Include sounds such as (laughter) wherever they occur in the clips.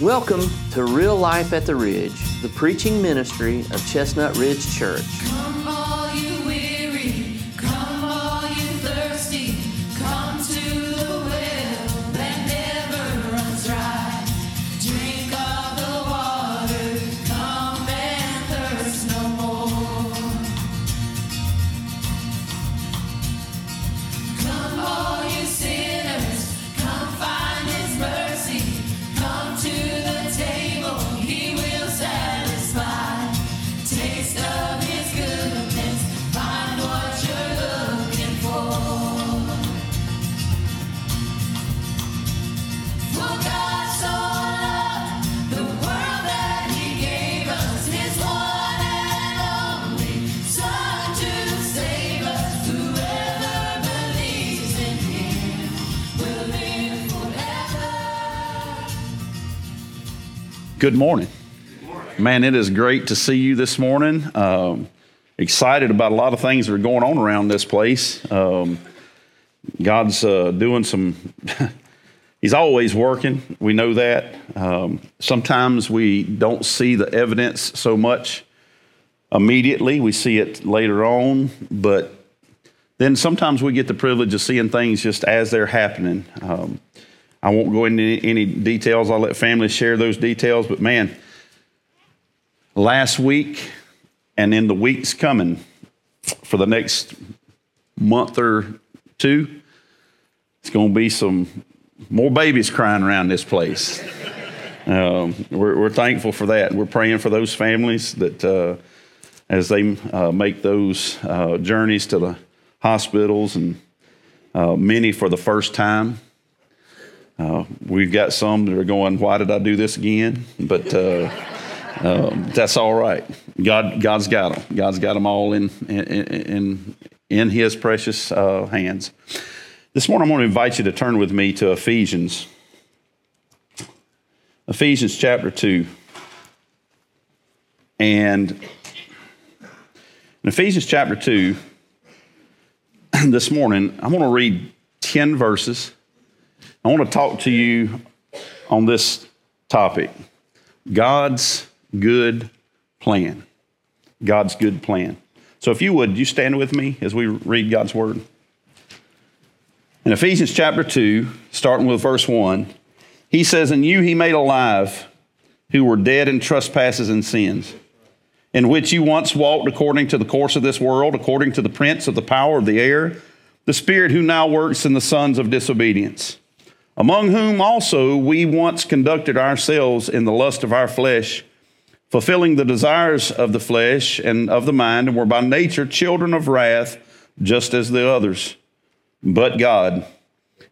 Welcome to Real Life at the Ridge, the preaching ministry of Chestnut Ridge Church. Good morning. Man, it is great to see you this morning. Um, excited about a lot of things that are going on around this place. Um, God's uh, doing some, (laughs) He's always working. We know that. Um, sometimes we don't see the evidence so much immediately, we see it later on, but then sometimes we get the privilege of seeing things just as they're happening. Um, I won't go into any details. I'll let families share those details. But man, last week and in the weeks coming for the next month or two, it's going to be some more babies crying around this place. (laughs) Um, we're, we're thankful for that. We're praying for those families that uh, as they uh, make those uh, journeys to the hospitals and uh, many for the first time. Uh, we've got some that are going, "Why did I do this again?" But uh, um, that's all right. God, God's got them. God's got them all in in in, in His precious uh, hands. This morning, I'm going to invite you to turn with me to Ephesians, Ephesians chapter two, and in Ephesians chapter two. (clears throat) This morning, I'm going to read ten verses. I want to talk to you on this topic God's good plan. God's good plan. So, if you would, you stand with me as we read God's word. In Ephesians chapter 2, starting with verse 1, he says, And you he made alive who were dead in trespasses and sins, in which you once walked according to the course of this world, according to the prince of the power of the air, the spirit who now works in the sons of disobedience among whom also we once conducted ourselves in the lust of our flesh, fulfilling the desires of the flesh and of the mind, and were by nature children of wrath, just as the others. But God,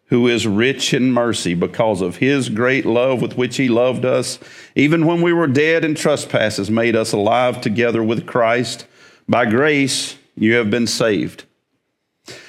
who is rich in mercy, because of his great love with which he loved us, even when we were dead in trespasses, made us alive together with Christ. By grace you have been saved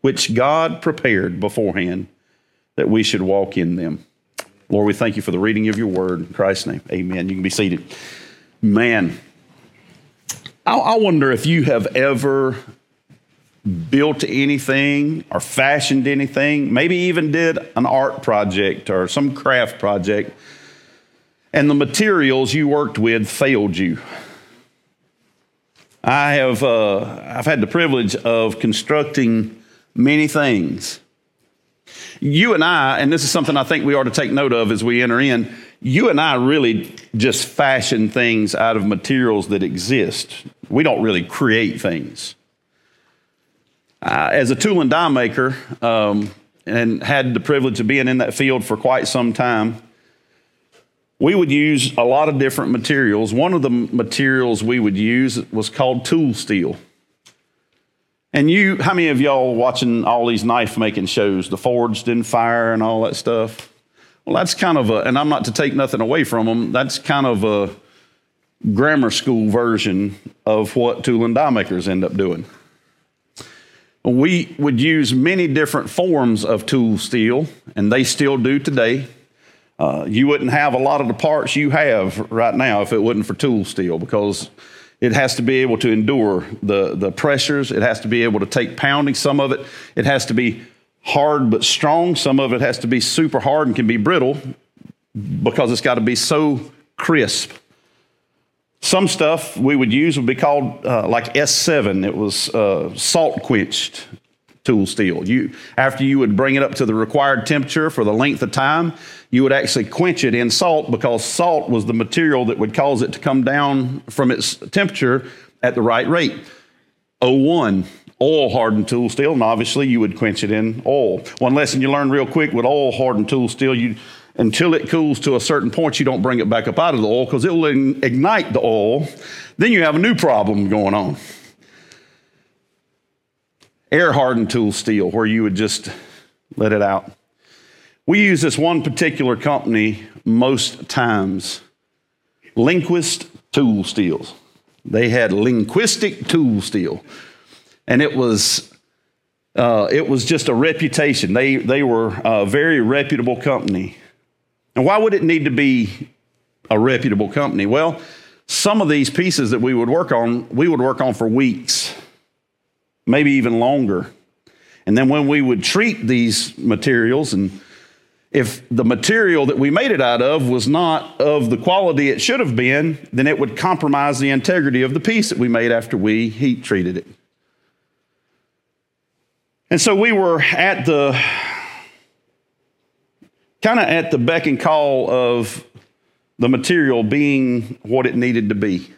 which God prepared beforehand that we should walk in them. Lord, we thank you for the reading of your word. In Christ's name, amen. You can be seated. Man, I, I wonder if you have ever built anything or fashioned anything, maybe even did an art project or some craft project, and the materials you worked with failed you. I have uh, I've had the privilege of constructing many things. You and I, and this is something I think we ought to take note of as we enter in, you and I really just fashion things out of materials that exist. We don't really create things. Uh, as a tool and die maker, um, and had the privilege of being in that field for quite some time, we would use a lot of different materials. One of the materials we would use was called tool steel. And you, how many of y'all watching all these knife making shows, the Forged in Fire and all that stuff? Well, that's kind of a, and I'm not to take nothing away from them, that's kind of a, grammar school version of what tool and die makers end up doing. We would use many different forms of tool steel, and they still do today. Uh, you wouldn't have a lot of the parts you have right now if it wasn't for tool steel because it has to be able to endure the, the pressures. It has to be able to take pounding. Some of it, it has to be hard but strong. Some of it has to be super hard and can be brittle because it's got to be so crisp. Some stuff we would use would be called uh, like S7. It was uh, salt quenched tool steel. You, after you would bring it up to the required temperature for the length of time, you would actually quench it in salt because salt was the material that would cause it to come down from its temperature at the right rate. O1, oil hardened tool steel, and obviously you would quench it in oil. One lesson you learn real quick with oil hardened tool steel, you until it cools to a certain point, you don't bring it back up out of the oil because it will ignite the oil. Then you have a new problem going on. Air hardened tool steel, where you would just let it out. We use this one particular company most times Lindquist Tool Steels. They had Lindquist tool steel, and it was uh, it was just a reputation. They they were a very reputable company. And why would it need to be a reputable company? Well, some of these pieces that we would work on, we would work on for weeks, maybe even longer. And then when we would treat these materials and if the material that we made it out of was not of the quality it should have been, then it would compromise the integrity of the piece that we made after we heat treated it. And so we were at the kind of at the beck and call of the material being what it needed to be.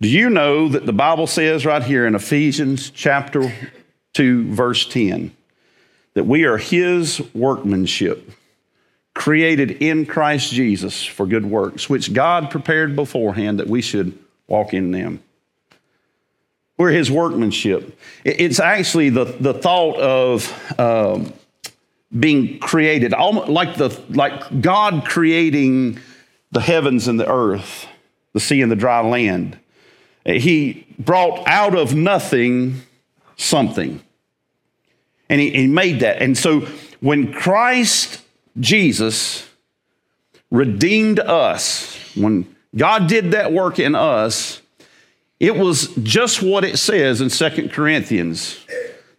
Do you know that the Bible says right here in Ephesians chapter 2, verse 10, that we are His workmanship, created in Christ Jesus for good works, which God prepared beforehand that we should walk in them? We're His workmanship. It's actually the, the thought of um, being created, like, the, like God creating the heavens and the earth, the sea and the dry land. He brought out of nothing something. And he, he made that. And so when Christ Jesus redeemed us, when God did that work in us, it was just what it says in Second Corinthians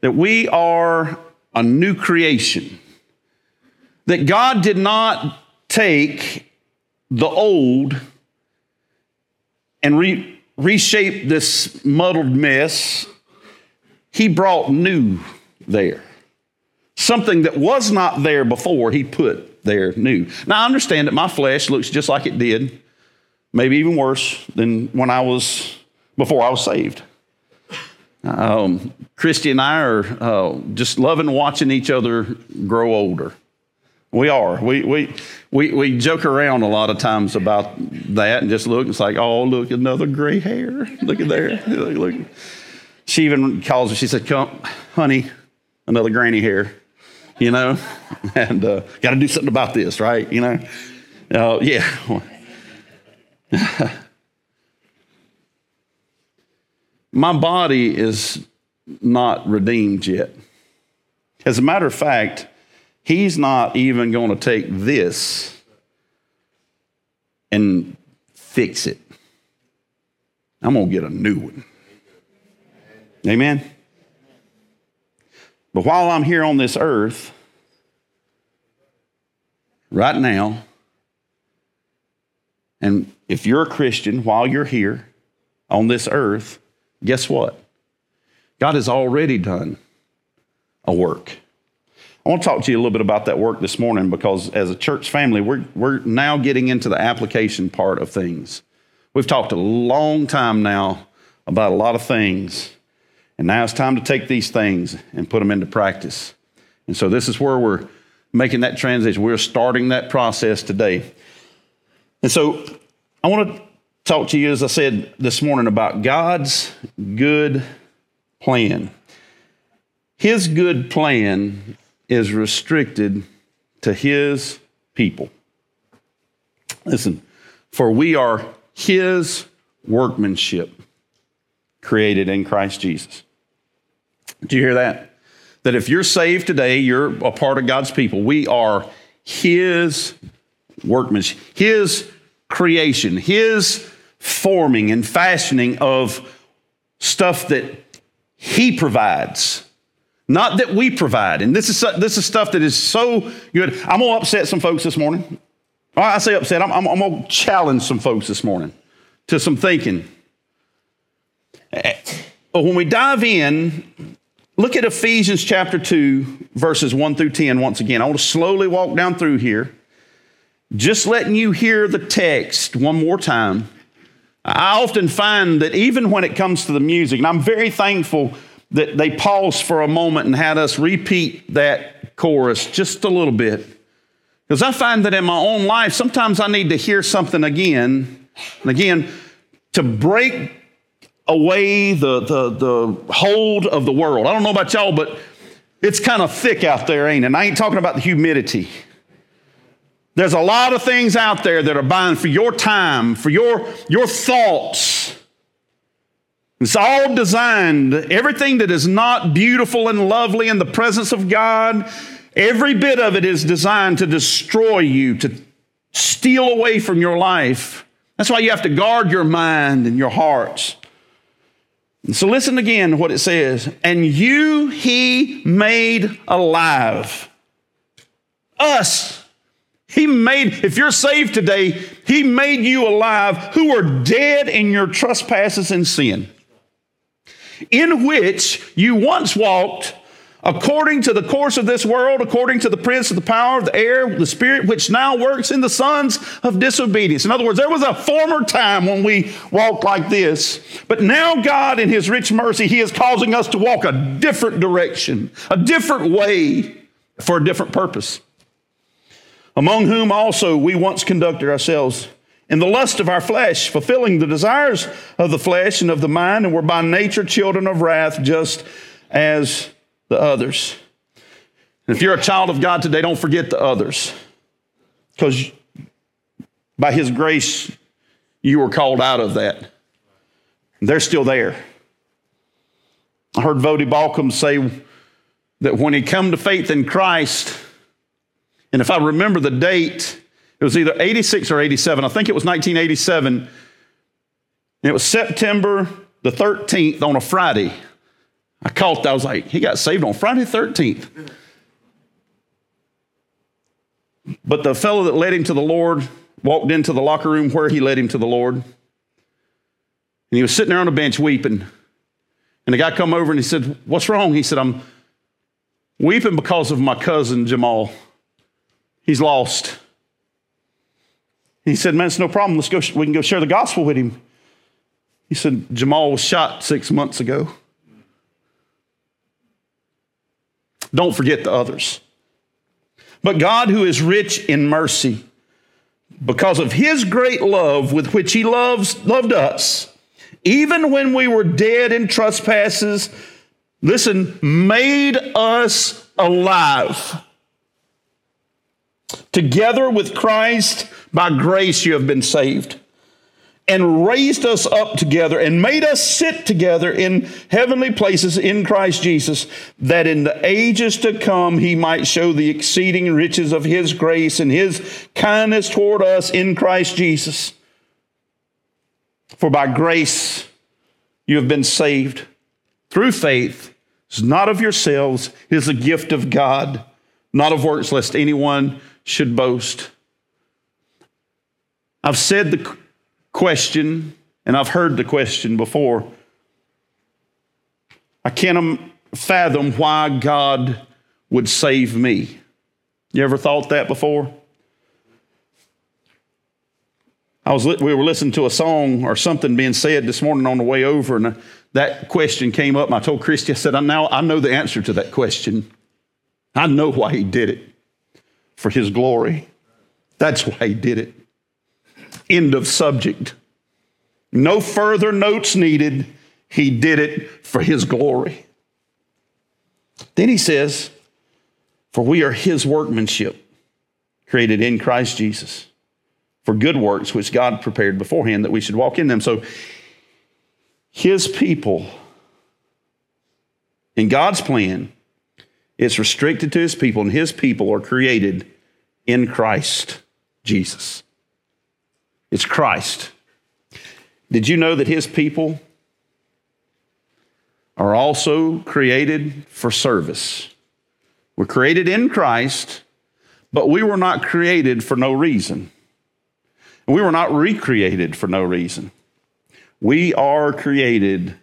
that we are a new creation. That God did not take the old and re- reshape this muddled mess, He brought new there. Something that was not there before, He put there new. Now, I understand that my flesh looks just like it did, maybe even worse than when I was, before I was saved. Um, Christy and I are uh, just loving watching each other grow older. We are. We, we, we, we joke around a lot of times about that and just look. It's like, oh, look, another gray hair. Look at there. (laughs) Look, look. She even calls me. she said, come, honey, another granny hair, you know? (laughs) And uh, got to do something about this, right? You know? Uh, yeah. (laughs) My body is not redeemed yet. As a matter of fact, he's not even going to take this and fix it. I'm going to get a new one. Amen? But while I'm here on this earth, right now, and if you're a Christian while you're here on this earth, guess what? God has already done a work. I want to talk to you a little bit about that work this morning because as a church family, we're, we're now getting into the application part of things. We've talked a long time now about a lot of things, and now it's time to take these things and put them into practice. And so this is where we're making that transition. We're starting that process today. And so I want to talk to you, as I said this morning, about God's good plan. His good plan is restricted to His people. Listen, for we are his workmanship created in Christ Jesus. Do you hear that? That if you're saved today, you're a part of God's people. We are his workmanship, his creation, his forming and fashioning of stuff that he provides. Not that we provide. And this is, this is stuff that is so good. I'm going to upset some folks this morning. I say upset, I'm, I'm, I'm going to challenge some folks this morning to some thinking. But when we dive in, look at Ephesians chapter 2, verses 1 through 10 once again. I want to slowly walk down through here, just letting you hear the text one more time. I often find that even when it comes to the music, and I'm very thankful that they paused for a moment and had us repeat that chorus just a little bit. Because I find that in my own life, sometimes I need to hear something again and again to break away the, the, the hold of the world. I don't know about y'all, but it's kind of thick out there, ain't it? And I ain't talking about the humidity. There's a lot of things out there that are buying for your time, for your, your thoughts. It's all designed, everything that is not beautiful and lovely in the presence of God, every bit of it is designed to destroy you, to steal away from your life. That's why you have to guard your mind and your hearts. And so listen again to what it says. And you he made alive. Us. He made, if you're saved today, he made you alive who were dead in your trespasses and sin, in which you once walked according to the course of this world, according to the prince of the power of the air, the spirit which now works in the sons of disobedience. In other words, there was a former time when we walked like this, but now God, in his rich mercy, he is causing us to walk a different direction, a different way for a different purpose. Among whom also we once conducted ourselves in the lust of our flesh, fulfilling the desires of the flesh and of the mind, and were by nature children of wrath, just as the others. And if you're a child of God today, don't forget the others. Because by His grace, you were called out of that. They're still there. I heard Voddie Baucham say that when he come to faith in Christ, and if I remember the date, it was either 86 or 87. I think it was 1987. It was September the 13th on a Friday. I that. I was like, he got saved on Friday 13th. But the fellow that led him to the Lord walked into the locker room where he led him to the Lord. And he was sitting there on a bench weeping. And the guy come over and he said, What's wrong? He said, I'm weeping because of my cousin Jamal. He's lost. He said, Man, it's no problem. Let's go. We can go share the gospel with him. He said, Jamal was shot six months ago. Don't forget the others. But God, who is rich in mercy, because of his great love with which he loves, loved us, even when we were dead in trespasses, listen, made us alive. Together with Christ, by grace you have been saved and raised us up together and made us sit together in heavenly places in Christ Jesus, that in the ages to come he might show the exceeding riches of his grace and his kindness toward us in Christ Jesus. For by grace you have been saved through faith. It's not of yourselves, it is a gift of God, not of works, lest anyone should boast. I've said the question, and I've heard the question before. I can't um, fathom why God would save me. You ever thought that before? I was we were listening to a song or something being said this morning on the way over, and uh, that question came up. And I told Christy, I said, I now I know the answer to that question. I know why he did it for his glory. That's why he did it. End of subject. No further notes needed. He did it for his glory. Then he says, For we are his workmanship, created in Christ Jesus, for good works which God prepared beforehand that we should walk in them. So, his people, in God's plan, it's restricted to his people, and his people are created in Christ Jesus. It's Christ. Did you know that his people are also created for service? We're created in Christ, but we were not created for no reason. We were not recreated for no reason. We are created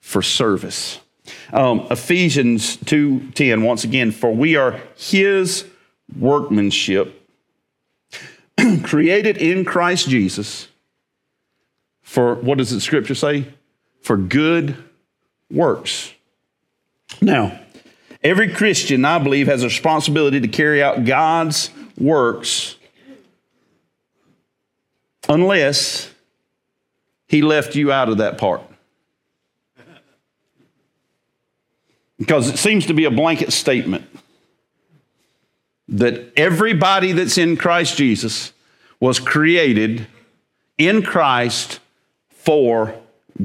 for service. Um, Ephesians 2:10 once again for we are his workmanship (clears throat) created in Christ Jesus for what does the scripture say? For good works. Now, every Christian, I believe, has a responsibility to carry out God's works unless he left you out of that part. Because it seems to be a blanket statement that everybody that's in Christ Jesus was created in Christ for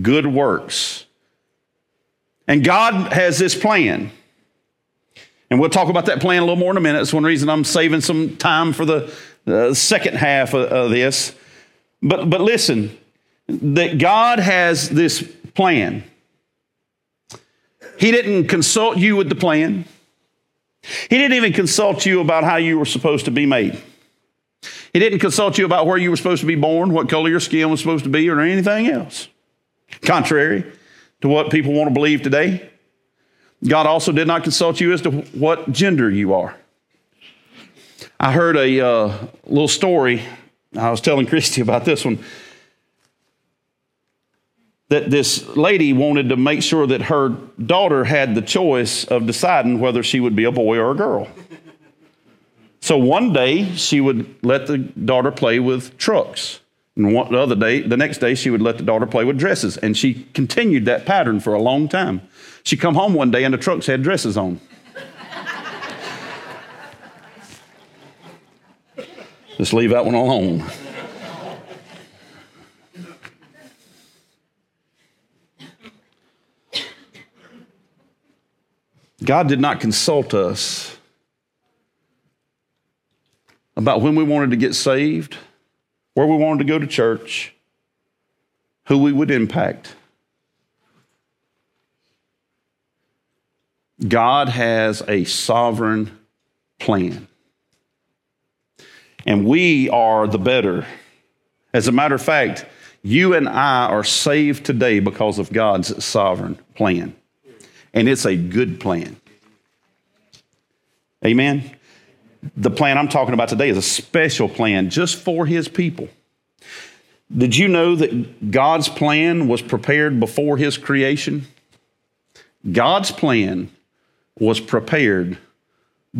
good works. And God has this plan. And we'll talk about that plan a little more in a minute. It's one reason I'm saving some time for the uh, second half of, of this. But, but listen, that God has this plan. He didn't consult you with the plan. He didn't even consult you about how you were supposed to be made. He didn't consult you about where you were supposed to be born, what color your skin was supposed to be, or anything else. Contrary to what people want to believe today, God also did not consult you as to what gender you are. I heard a uh, little story. I was telling Christy about this one that this lady wanted to make sure that her daughter had the choice of deciding whether she would be a boy or a girl. So one day she would let the daughter play with trucks. And one, the other day, the next day, she would let the daughter play with dresses. And she continued that pattern for a long time. She come home one day and the trucks had dresses on. Just leave that one alone. God did not consult us about when we wanted to get saved, where we wanted to go to church, who we would impact. God has a sovereign plan. And we are the better. As a matter of fact, you and I are saved today because of God's sovereign plan and it's a good plan. Amen. The plan I'm talking about today is a special plan just for his people. Did you know that God's plan was prepared before his creation? God's plan was prepared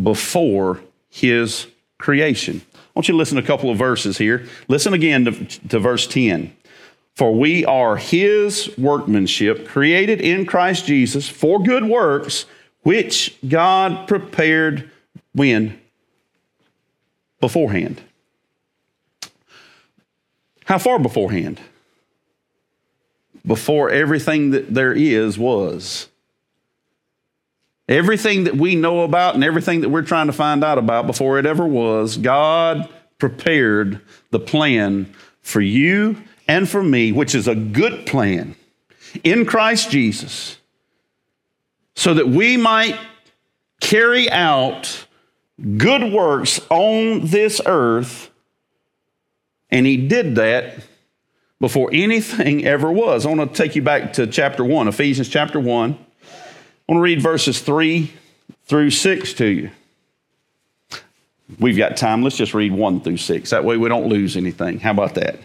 before his creation. I want you to listen to a couple of verses here. Listen again to, to verse 10. For we are his workmanship, created in Christ Jesus for good works, which God prepared when? Beforehand. How far beforehand? Before everything that there is was. Everything that we know about and everything that we're trying to find out about before it ever was, God prepared the plan for you and for me, which is a good plan in Christ Jesus, so that we might carry out good works on this earth. And he did that before anything ever was. I want to take you back to chapter 1, Ephesians chapter 1. I want to read verses 3 through 6 to you. We've got time. Let's just read 1 through 6. That way we don't lose anything. How about that?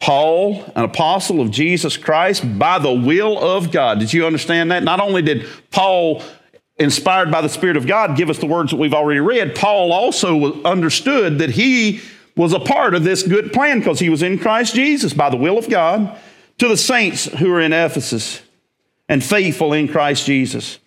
Paul, an apostle of Jesus Christ by the will of God. Did you understand that? Not only did Paul, inspired by the Spirit of God, give us the words that we've already read, Paul also understood that he was a part of this good plan because he was in Christ Jesus by the will of God to the saints who are in Ephesus and faithful in Christ Jesus.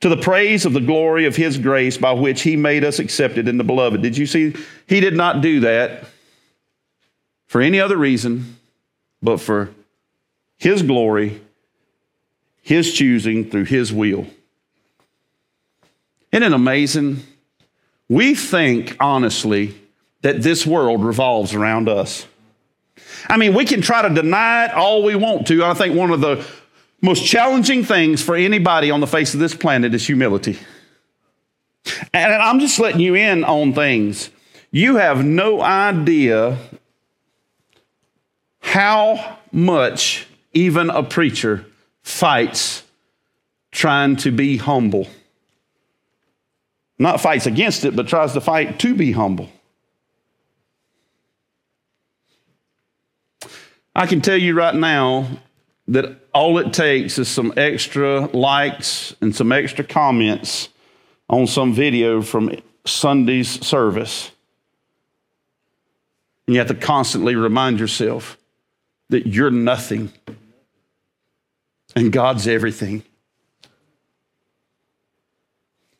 to the praise of the glory of his grace by which he made us accepted in the beloved. Did you see? He did not do that for any other reason but for his glory, his choosing through his will. Isn't it amazing? We think, honestly, that this world revolves around us. I mean, we can try to deny it all we want to. I think one of the most challenging things for anybody on the face of this planet is humility. And I'm just letting you in on things. You have no idea how much even a preacher fights trying to be humble. Not fights against it, but tries to fight to be humble. I can tell you right now that all it takes is some extra likes and some extra comments on some video from Sunday's service. And you have to constantly remind yourself that you're nothing and God's everything.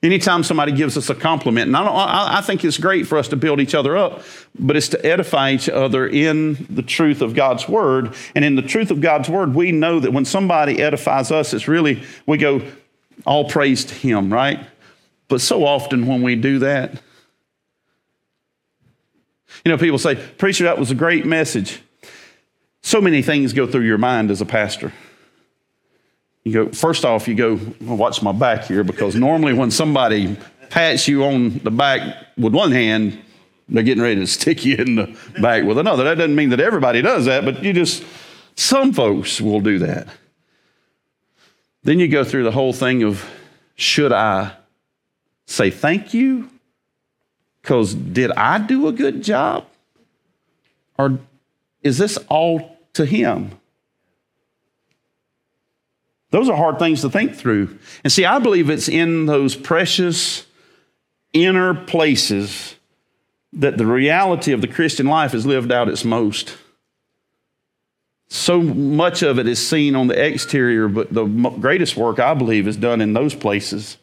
Anytime somebody gives us a compliment, and I, I think it's great for us to build each other up, but it's to edify each other in the truth of God's word. And in the truth of God's word, we know that when somebody edifies us, it's really, we go, all praise to Him, right? But so often when we do that, you know, people say, Preacher, that was a great message. So many things go through your mind as a pastor. You go, first off, you go, watch my back here, because normally when somebody pats you on the back with one hand, they're getting ready to stick you in the back with another. That doesn't mean that everybody does that, but you just, some folks will do that. Then you go through the whole thing of, should I say thank you? Because did I do a good job? Or is this all to him? Those are hard things to think through. And see, I believe it's in those precious inner places that the reality of the Christian life is lived out its most. So much of it is seen on the exterior, but the greatest work, I believe, is done in those places.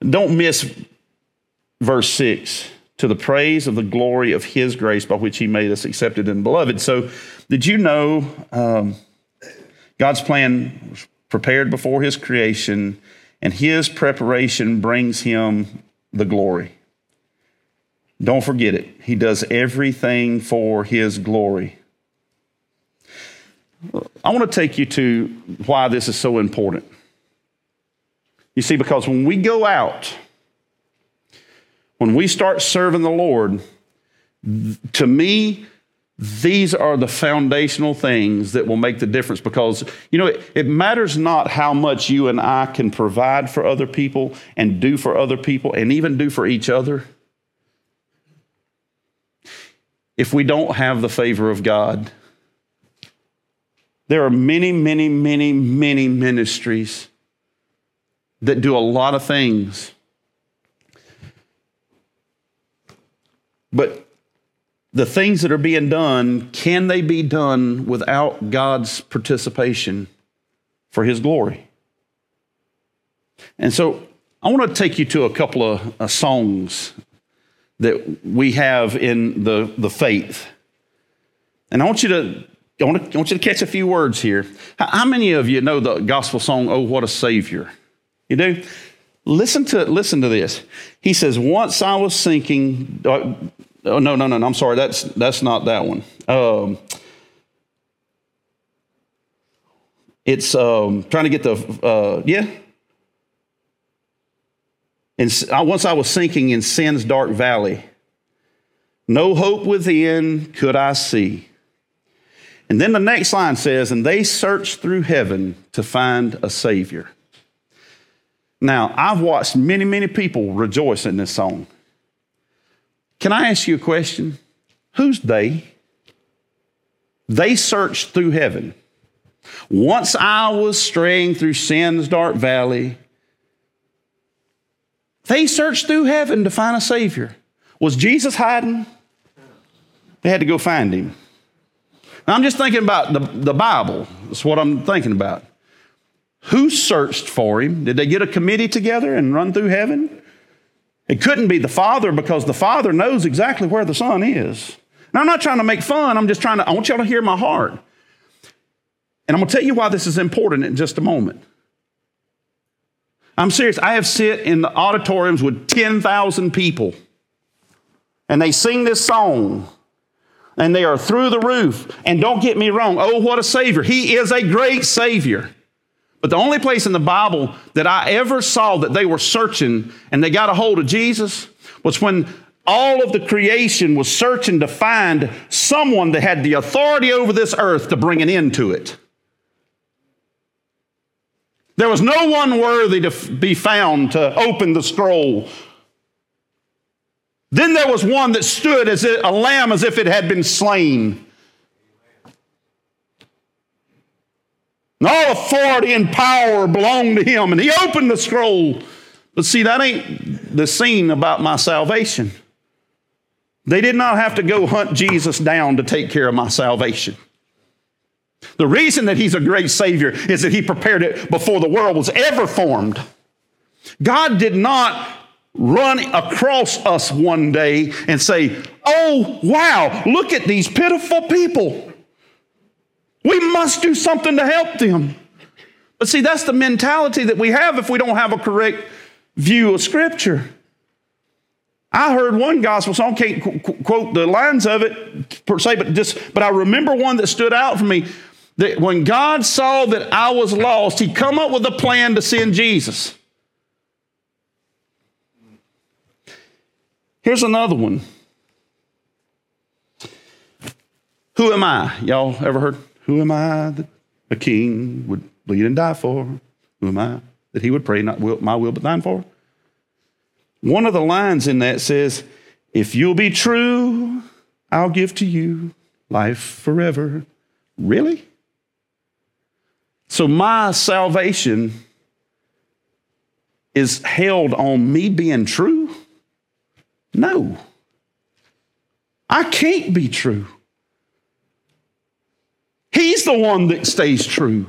Don't miss verse 6 to the praise of the glory of his grace by which he made us accepted and beloved. So, did you know um, God's plan was prepared before his creation, and his preparation brings him the glory? Don't forget it. He does everything for his glory. I want to take you to why this is so important. You see, because when we go out, when we start serving the Lord, to me, these are the foundational things that will make the difference because, you know, it, it, matters not how much you and I can provide for other people and do for other people and even do for each other. If we don't have the favor of God, there are many, many, many, many ministries that do a lot of things. But the things that are being done, can they be done without God's participation for His glory? And so I want to take you to a couple of uh, songs that we have in the, the faith. And I want you to I want, to, I want you to catch a few words here. How, how many of you know the gospel song, Oh, What a Savior? You do? Listen to, listen to this. He says, Once I was sinking, uh, oh, no, no, no, no, I'm sorry, that's, that's not that one. Um, it's um, trying to get the, uh, yeah. And once I was sinking in sin's dark valley, no hope within could I see. And then the next line says, And they searched through heaven to find a Savior. Now, I've watched many, many people rejoice in this song. Can I ask you a question? Who's they? They searched through heaven. Once I was straying through sin's dark valley, they searched through heaven to find a Savior. Was Jesus hiding? They had to go find him. Now, I'm just thinking about the, the Bible. That's what I'm thinking about. Who searched for him? Did they get a committee together and run through heaven? It couldn't be the Father because the Father knows exactly where the Son is. Now, I'm not trying to make fun. I'm just trying to, I want y'all to hear my heart. And I'm going to tell you why this is important in just a moment. I'm serious. I have sit in the auditoriums with 10,000 people, and they sing this song, and they are through the roof. And don't get me wrong, oh, what a Savior. He is a great Savior. But the only place in the Bible that I ever saw that they were searching and they got a hold of Jesus was when all of the creation was searching to find someone that had the authority over this earth to bring an end to it. There was no one worthy to be found to open the scroll. Then there was one that stood as a lamb as if it had been slain. And all authority and power belonged to him. And he opened the scroll. But see, that ain't the scene about my salvation. They did not have to go hunt Jesus down to take care of my salvation. The reason that he's a great Savior is that he prepared it before the world was ever formed. God did not run across us one day and say, Oh, wow, look at these pitiful people. We must do something to help them. But see, that's the mentality that we have if we don't have a correct view of Scripture. I heard one gospel song, can't qu- qu- quote the lines of it per se, but just, but I remember one that stood out for me. That when God saw that I was lost, He come up with a plan to send Jesus. Here's another one. Who am I? Y'all ever heard? Who am I that a king would bleed and die for? Who am I that he would pray not will, my will but thine for? One of the lines in that says, If you'll be true, I'll give to you life forever. Really? So my salvation is held on me being true? No. I can't be true. He's the one that stays true.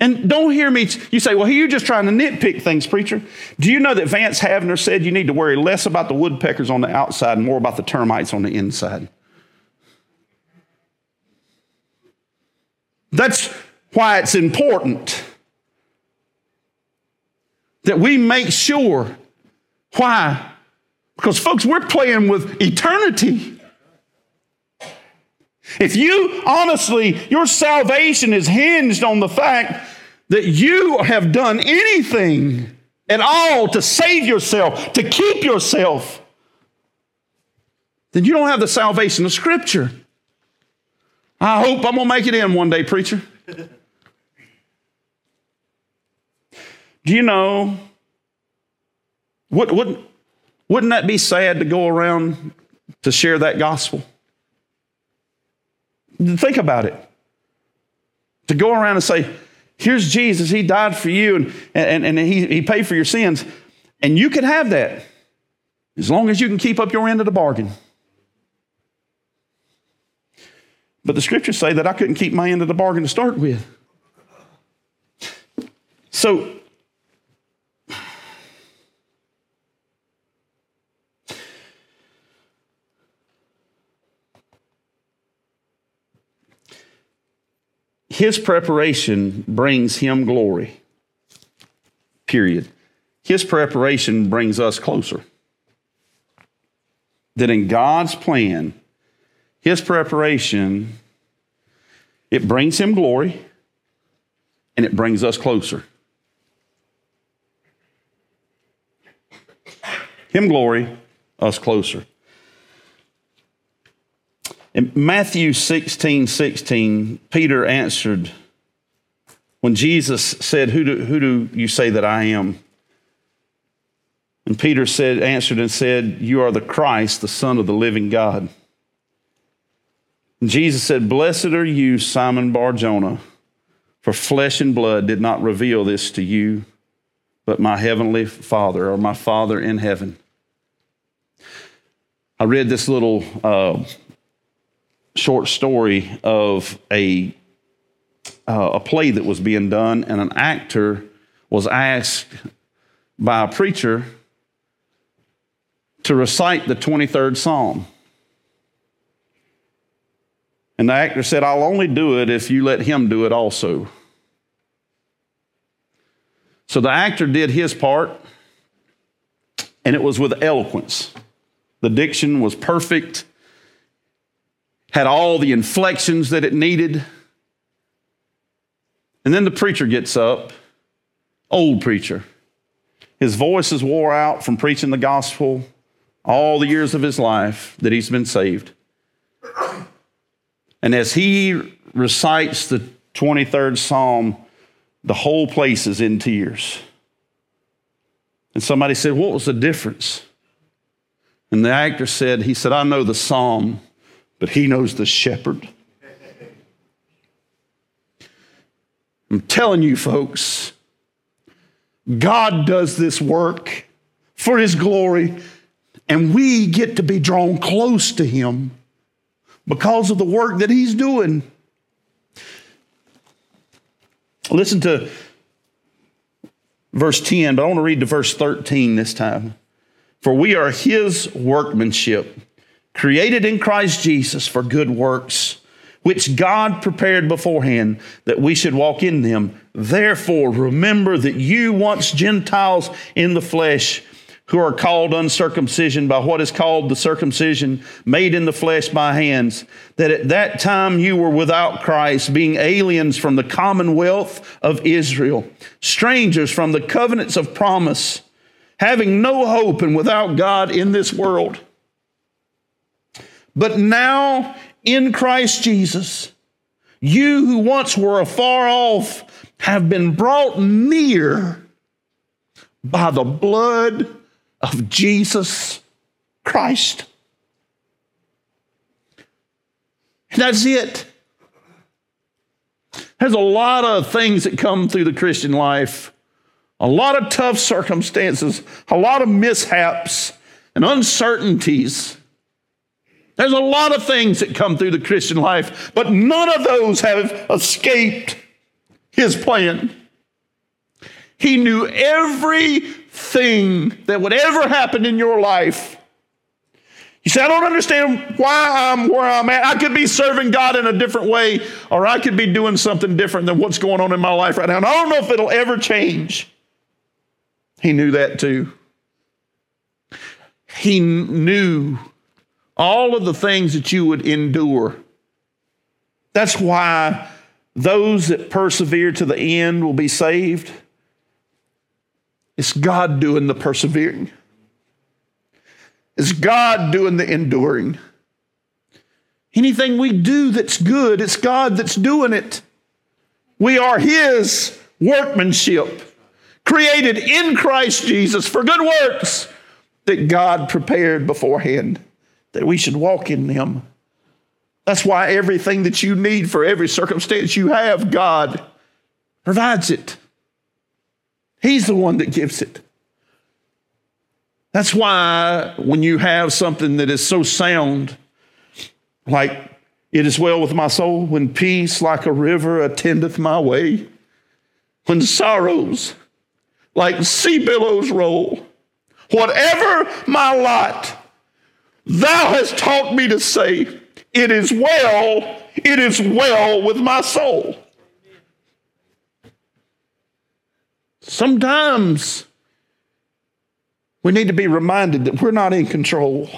And don't hear me, you say, well, you're just trying to nitpick things, preacher. Do you know that Vance Havner said you need to worry less about the woodpeckers on the outside and more about the termites on the inside? That's why it's important that we make sure. Why? Because, folks, we're playing with eternity. If you honestly, your salvation is hinged on the fact that you have done anything at all to save yourself, to keep yourself, then you don't have the salvation of Scripture. I hope I'm going to make it in one day, preacher. Do you know? Would, would, wouldn't that be sad to go around to share that gospel? Think about it. To go around and say, here's Jesus, he died for you and, and, and he, he paid for your sins. And you can have that as long as you can keep up your end of the bargain. But the scriptures say that I couldn't keep my end of the bargain to start with. So, his preparation brings him glory. Period. His preparation brings us closer. That in God's plan, his preparation, it brings him glory and it brings us closer. Him glory, us closer. In Matthew 16, 16, Peter answered when Jesus said, Who do, who do you say that I am? And Peter said, answered and said, You are the Christ, the Son of the living God. And Jesus said, Blessed are you, Simon Barjona, for flesh and blood did not reveal this to you, but my heavenly Father, or my Father in heaven. I read this little uh, short story of a, uh, a play that was being done, and an actor was asked by a preacher to recite the 23rd Psalm. And the actor said, I'll only do it if you let him do it also. So the actor did his part, and it was with eloquence. The diction was perfect, had all the inflections that it needed. And then the preacher gets up, old preacher. His voice is wore out from preaching the gospel all the years of his life that he's been saved. And as he recites the 23rd Psalm, the whole place is in tears. And somebody said, What was the difference? And the actor said, He said, I know the Psalm, but he knows the shepherd. I'm telling you, folks, God does this work for his glory, and we get to be drawn close to him because of the work that he's doing. Listen to verse 10, but I want to read to verse 13 this time. For we are his workmanship, created in Christ Jesus for good works, which God prepared beforehand that we should walk in them. Therefore, remember that you once Gentiles in the flesh, who are called uncircumcision by what is called the circumcision made in the flesh by hands, that at that time you were without Christ, being aliens from the commonwealth of Israel, strangers from the covenants of promise, having no hope and without God in this world. But now in Christ Jesus, you who once were afar off have been brought near by the blood of Jesus Christ. That's it. There's a lot of things that come through the Christian life, a lot of tough circumstances, a lot of mishaps and uncertainties. There's a lot of things that come through the Christian life, but none of those have escaped his plan. He knew everything that would ever happen in your life. You say, I don't understand why I'm where I'm at. I could be serving God in a different way, or I could be doing something different than what's going on in my life right now. And I don't know if it'll ever change. He knew that too. He knew all of the things that you would endure. That's why those that persevere to the end will be saved. It's God doing the persevering. It's God doing the enduring. Anything we do that's good, it's God that's doing it. We are His workmanship, created in Christ Jesus for good works that God prepared beforehand that we should walk in them. That's why everything that you need for every circumstance you have, God provides it. He's the one that gives it. That's why when you have something that is so sound, like it is well with my soul, when peace like a river attendeth my way, when sorrows like sea billows roll, whatever my lot, thou hast taught me to say, It is well, it is well with my soul. Sometimes we need to be reminded that we're not in control.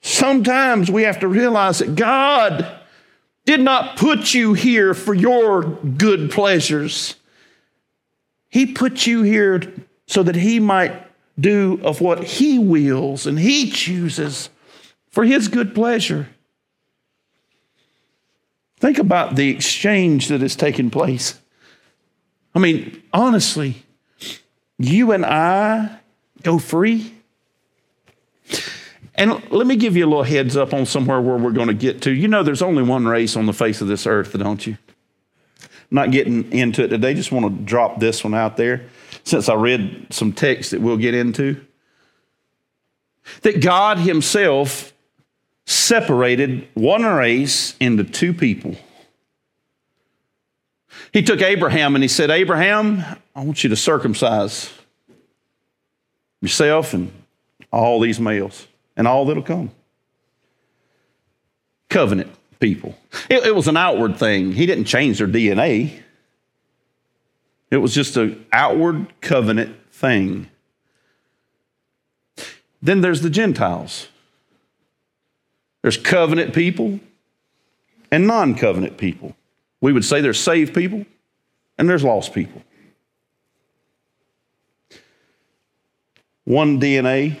Sometimes we have to realize that God did not put you here for your good pleasures. He put you here so that He might do of what He wills and He chooses for His good pleasure. Think about the exchange that has taken place. I mean, honestly, you and I go free. And let me give you a little heads up on somewhere where we're going to get to. You know, there's only one race on the face of this earth, don't you? not getting into it today, just want to drop this one out there since I read some text that we'll get into. That God Himself separated one race into two people. He took Abraham and he said, Abraham, I want you to circumcise yourself and all these males and all that'll come. Covenant people. It, it was an outward thing. He didn't change their DNA. It was just an outward covenant thing. Then there's the Gentiles. There's covenant people and non covenant people. We would say there's saved people and there's lost people. One DNA,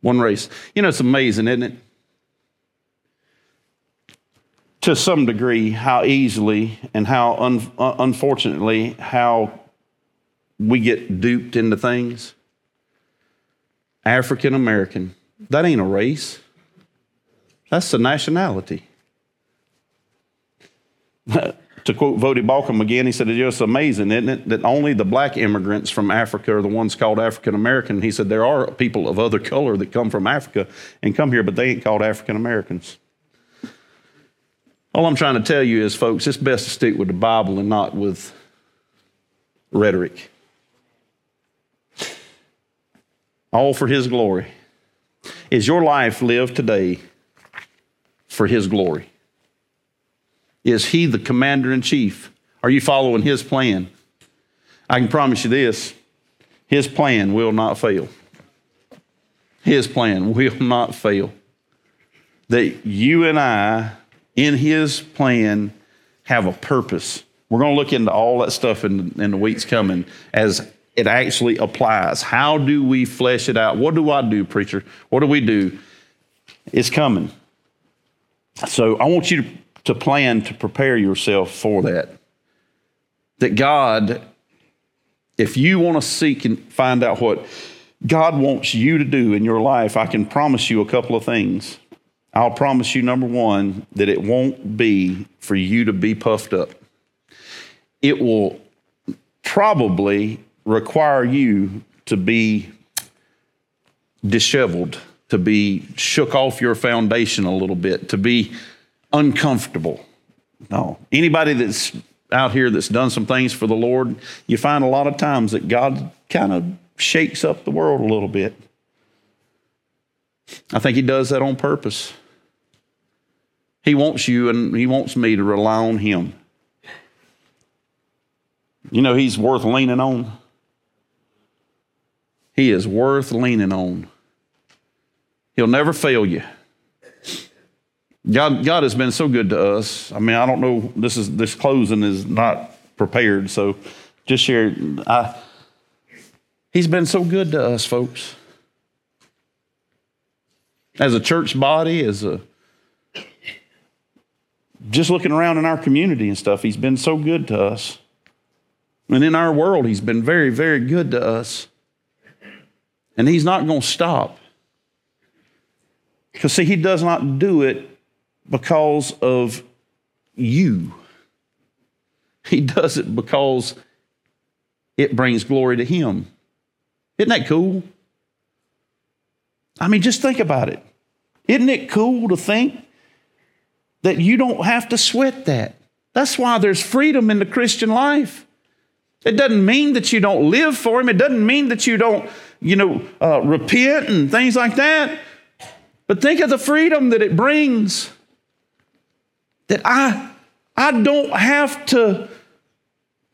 one race. You know, it's amazing, isn't it? To some degree, how easily and how un- uh, unfortunately, how we get duped into things. African American, that ain't a race, that's a nationality. (laughs) to quote Voddie Baucham again, he said, It's just amazing, isn't it, that only the black immigrants from Africa are the ones called African American. He said, There are people of other color that come from Africa and come here, but they ain't called African Americans. All I'm trying to tell you is, folks, it's best to stick with the Bible and not with rhetoric. All for His glory. Is your life lived today for His glory? Is he the commander in chief? Are you following his plan? I can promise you this his plan will not fail. His plan will not fail. That you and I, in his plan, have a purpose. We're going to look into all that stuff in, in the weeks coming as it actually applies. How do we flesh it out? What do I do, preacher? What do we do? It's coming. So I want you to to plan to prepare yourself for that. That God, if you want to seek and find out what God wants you to do in your life, I can promise you a couple of things. I'll promise you, number one, that it won't be for you to be puffed up. It will probably require you to be disheveled, to be shook off your foundation a little bit, to be uncomfortable. No. Anybody that's out here that's done some things for the Lord, you find a lot of times that God kind of shakes up the world a little bit. I think He does that on purpose. He wants you and He wants me to rely on Him. You know, He's worth leaning on. He is worth leaning on. He'll never fail you. God, God has been so good to us. I mean, I don't know. This is this closing is not prepared, so just share. I, he's been so good to us, folks. As a church body, as a just looking around in our community and stuff, he's been so good to us. And in our world, he's been very, very good to us. And he's not going to stop. Because, see, he does not do it because of you. He does it because it brings glory to Him. Isn't that cool? I mean, just think about it. Isn't it cool to think that you don't have to sweat that? That's why there's freedom in the Christian life. It doesn't mean that you don't live for Him. It doesn't mean that you don't, you know, uh, repent and things like that. But think of the freedom that it brings that I, I don't have to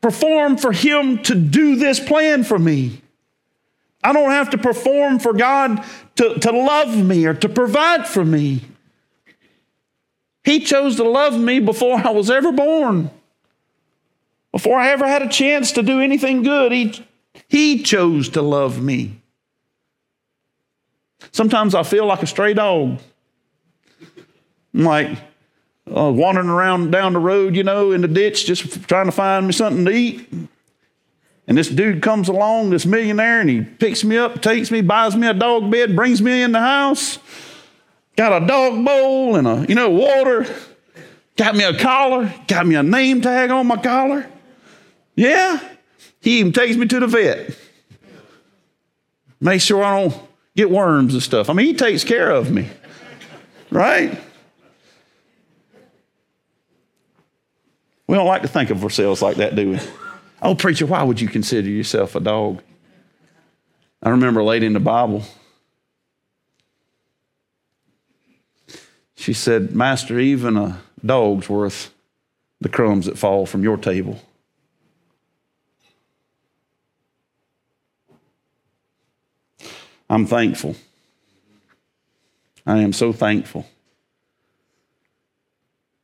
perform for Him to do this plan for me. I don't have to perform for God to, to love me or to provide for me. He chose to love me before I was ever born. Before I ever had a chance to do anything good, He, he chose to love me. Sometimes I feel like a stray dog. I'm like, uh, wandering around down the road, you know, in the ditch, just trying to find me something to eat. And this dude comes along, this millionaire, and he picks me up, takes me, buys me a dog bed, brings me in the house. Got a dog bowl and a, you know, water. Got me a collar. Got me a name tag on my collar. Yeah. He even takes me to the vet. Make sure I don't get worms and stuff. I mean, he takes care of me. Right? We don't like to think of ourselves like that, do we? Oh, preacher, why would you consider yourself a dog? I remember a lady in the Bible. She said, Master, even a dog's worth the crumbs that fall from your table. I'm thankful. I am so thankful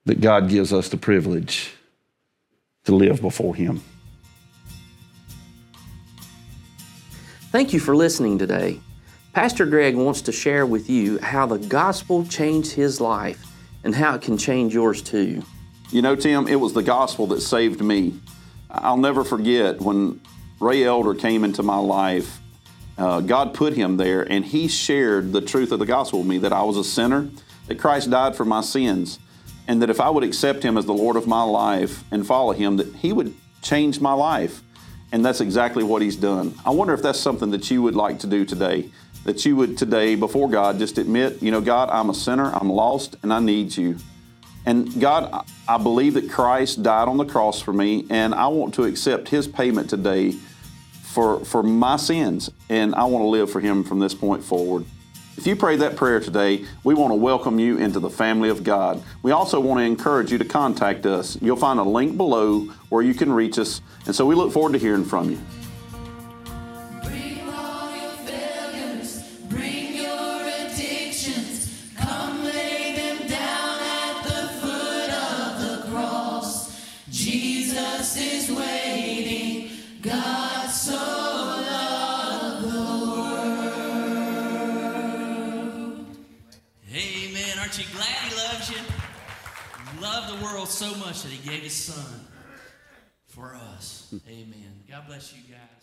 that God gives us the privilege to live before Him. Thank you for listening today. Pastor Greg wants to share with you how the gospel changed his life and how it can change yours too. You know, Tim, it was the gospel that saved me. I'll never forget when Ray Elder came into my life. Uh, God put him there, and he shared the truth of the gospel with me that I was a sinner, that Christ died for my sins, and that if I would accept him as the Lord of my life and follow him, that he would change my life. And that's exactly what he's done. I wonder if that's something that you would like to do today. That you would today, before God, just admit, you know, God, I'm a sinner, I'm lost, and I need you. And God, I believe that Christ died on the cross for me, and I want to accept his payment today for, for my sins, and I want to live for him from this point forward. If you prayed that prayer today, we want to welcome you into the family of God. We also want to encourage you to contact us. You'll find a link below where you can reach us, and so we look forward to hearing from you. World so much that he gave his son for us. Amen. God bless you guys.